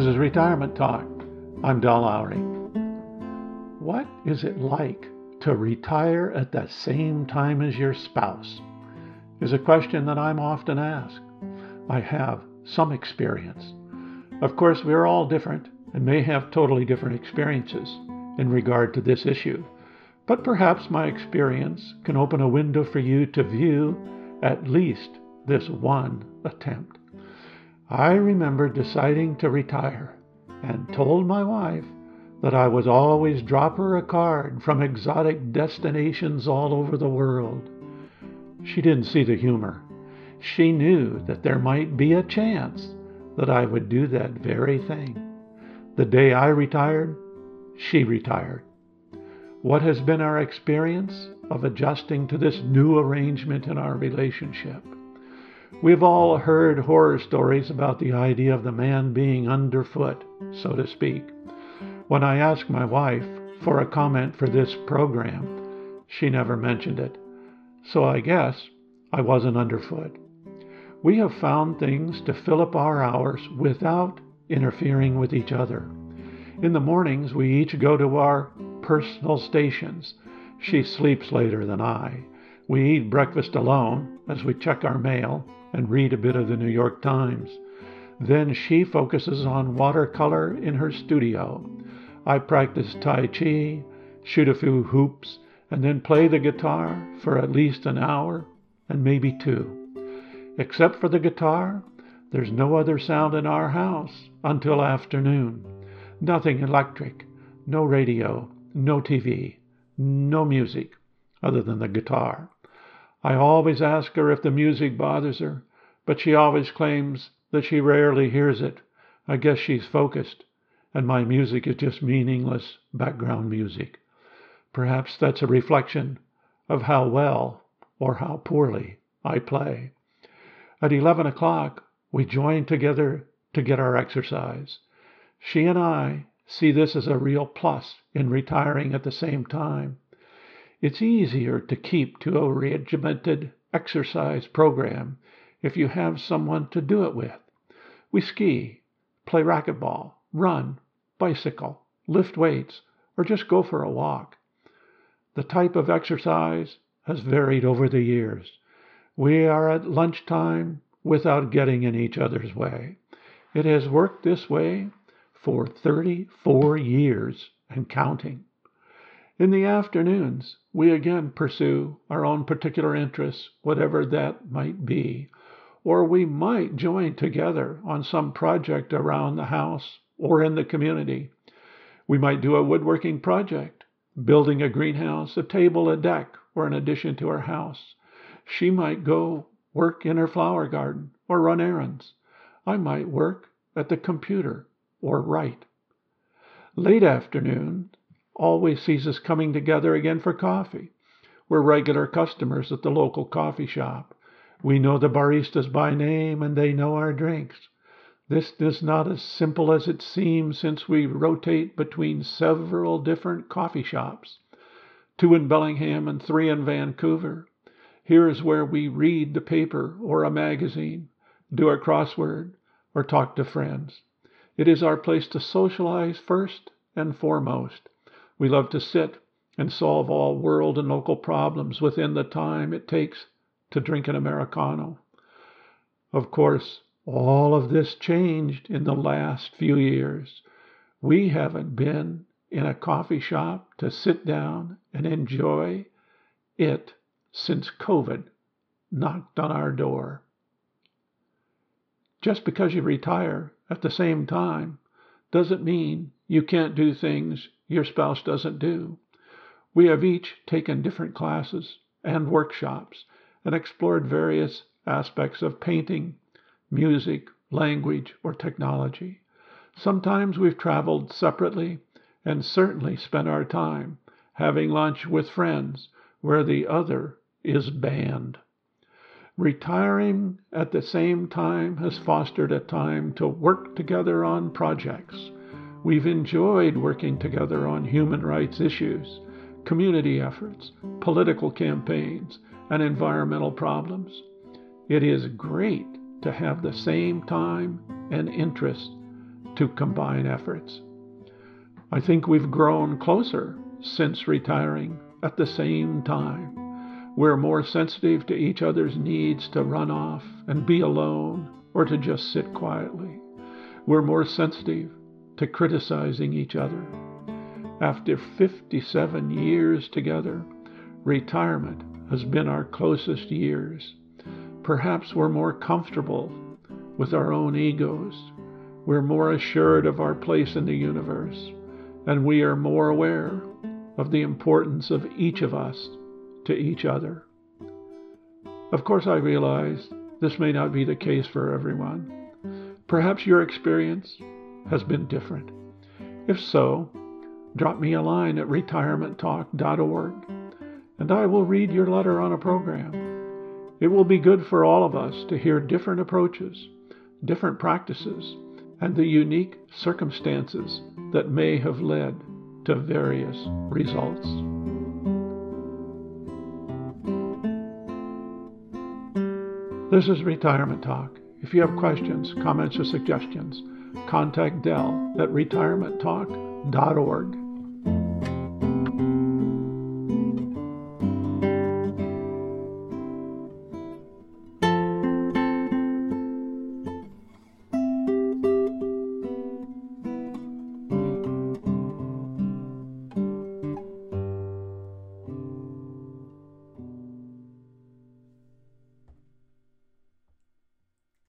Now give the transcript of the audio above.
This is Retirement Talk. I'm Del Lowry. What is it like to retire at the same time as your spouse? Is a question that I'm often asked. I have some experience. Of course, we're all different and may have totally different experiences in regard to this issue, but perhaps my experience can open a window for you to view at least this one attempt. I remember deciding to retire and told my wife that I would always drop her a card from exotic destinations all over the world. She didn't see the humor. She knew that there might be a chance that I would do that very thing. The day I retired, she retired. What has been our experience of adjusting to this new arrangement in our relationship? We've all heard horror stories about the idea of the man being underfoot, so to speak. When I asked my wife for a comment for this program, she never mentioned it. So I guess I wasn't underfoot. We have found things to fill up our hours without interfering with each other. In the mornings, we each go to our personal stations. She sleeps later than I. We eat breakfast alone as we check our mail and read a bit of the New York Times. Then she focuses on watercolor in her studio. I practice Tai Chi, shoot a few hoops, and then play the guitar for at least an hour and maybe two. Except for the guitar, there's no other sound in our house until afternoon. Nothing electric, no radio, no TV, no music other than the guitar. I always ask her if the music bothers her, but she always claims that she rarely hears it. I guess she's focused, and my music is just meaningless background music. Perhaps that's a reflection of how well or how poorly I play. At 11 o'clock, we join together to get our exercise. She and I see this as a real plus in retiring at the same time. It's easier to keep to a regimented exercise program if you have someone to do it with. We ski, play racquetball, run, bicycle, lift weights, or just go for a walk. The type of exercise has varied over the years. We are at lunchtime without getting in each other's way. It has worked this way for 34 years and counting. In the afternoons, we again pursue our own particular interests, whatever that might be. Or we might join together on some project around the house or in the community. We might do a woodworking project, building a greenhouse, a table, a deck, or an addition to our house. She might go work in her flower garden or run errands. I might work at the computer or write. Late afternoon always sees us coming together again for coffee. We're regular customers at the local coffee shop. We know the baristas by name and they know our drinks. This is not as simple as it seems since we rotate between several different coffee shops two in Bellingham and three in Vancouver. Here is where we read the paper or a magazine, do a crossword, or talk to friends. It is our place to socialize first and foremost. We love to sit and solve all world and local problems within the time it takes to drink an Americano. Of course, all of this changed in the last few years. We haven't been in a coffee shop to sit down and enjoy it since COVID knocked on our door. Just because you retire at the same time doesn't mean you can't do things your spouse doesn't do. We have each taken different classes and workshops and explored various aspects of painting, music, language, or technology. Sometimes we've traveled separately and certainly spent our time having lunch with friends where the other is banned. Retiring at the same time has fostered a time to work together on projects We've enjoyed working together on human rights issues, community efforts, political campaigns, and environmental problems. It is great to have the same time and interest to combine efforts. I think we've grown closer since retiring at the same time. We're more sensitive to each other's needs to run off and be alone or to just sit quietly. We're more sensitive to criticizing each other. After 57 years together, retirement has been our closest years. Perhaps we're more comfortable with our own egos. We're more assured of our place in the universe. And we are more aware of the importance of each of us to each other. Of course, I realize this may not be the case for everyone. Perhaps your experience has been different. If so, drop me a line at retirementtalk.org and I will read your letter on a program. It will be good for all of us to hear different approaches, different practices, and the unique circumstances that may have led to various results. This is Retirement Talk. If you have questions, comments, or suggestions, contact Del at retirementtalk.org.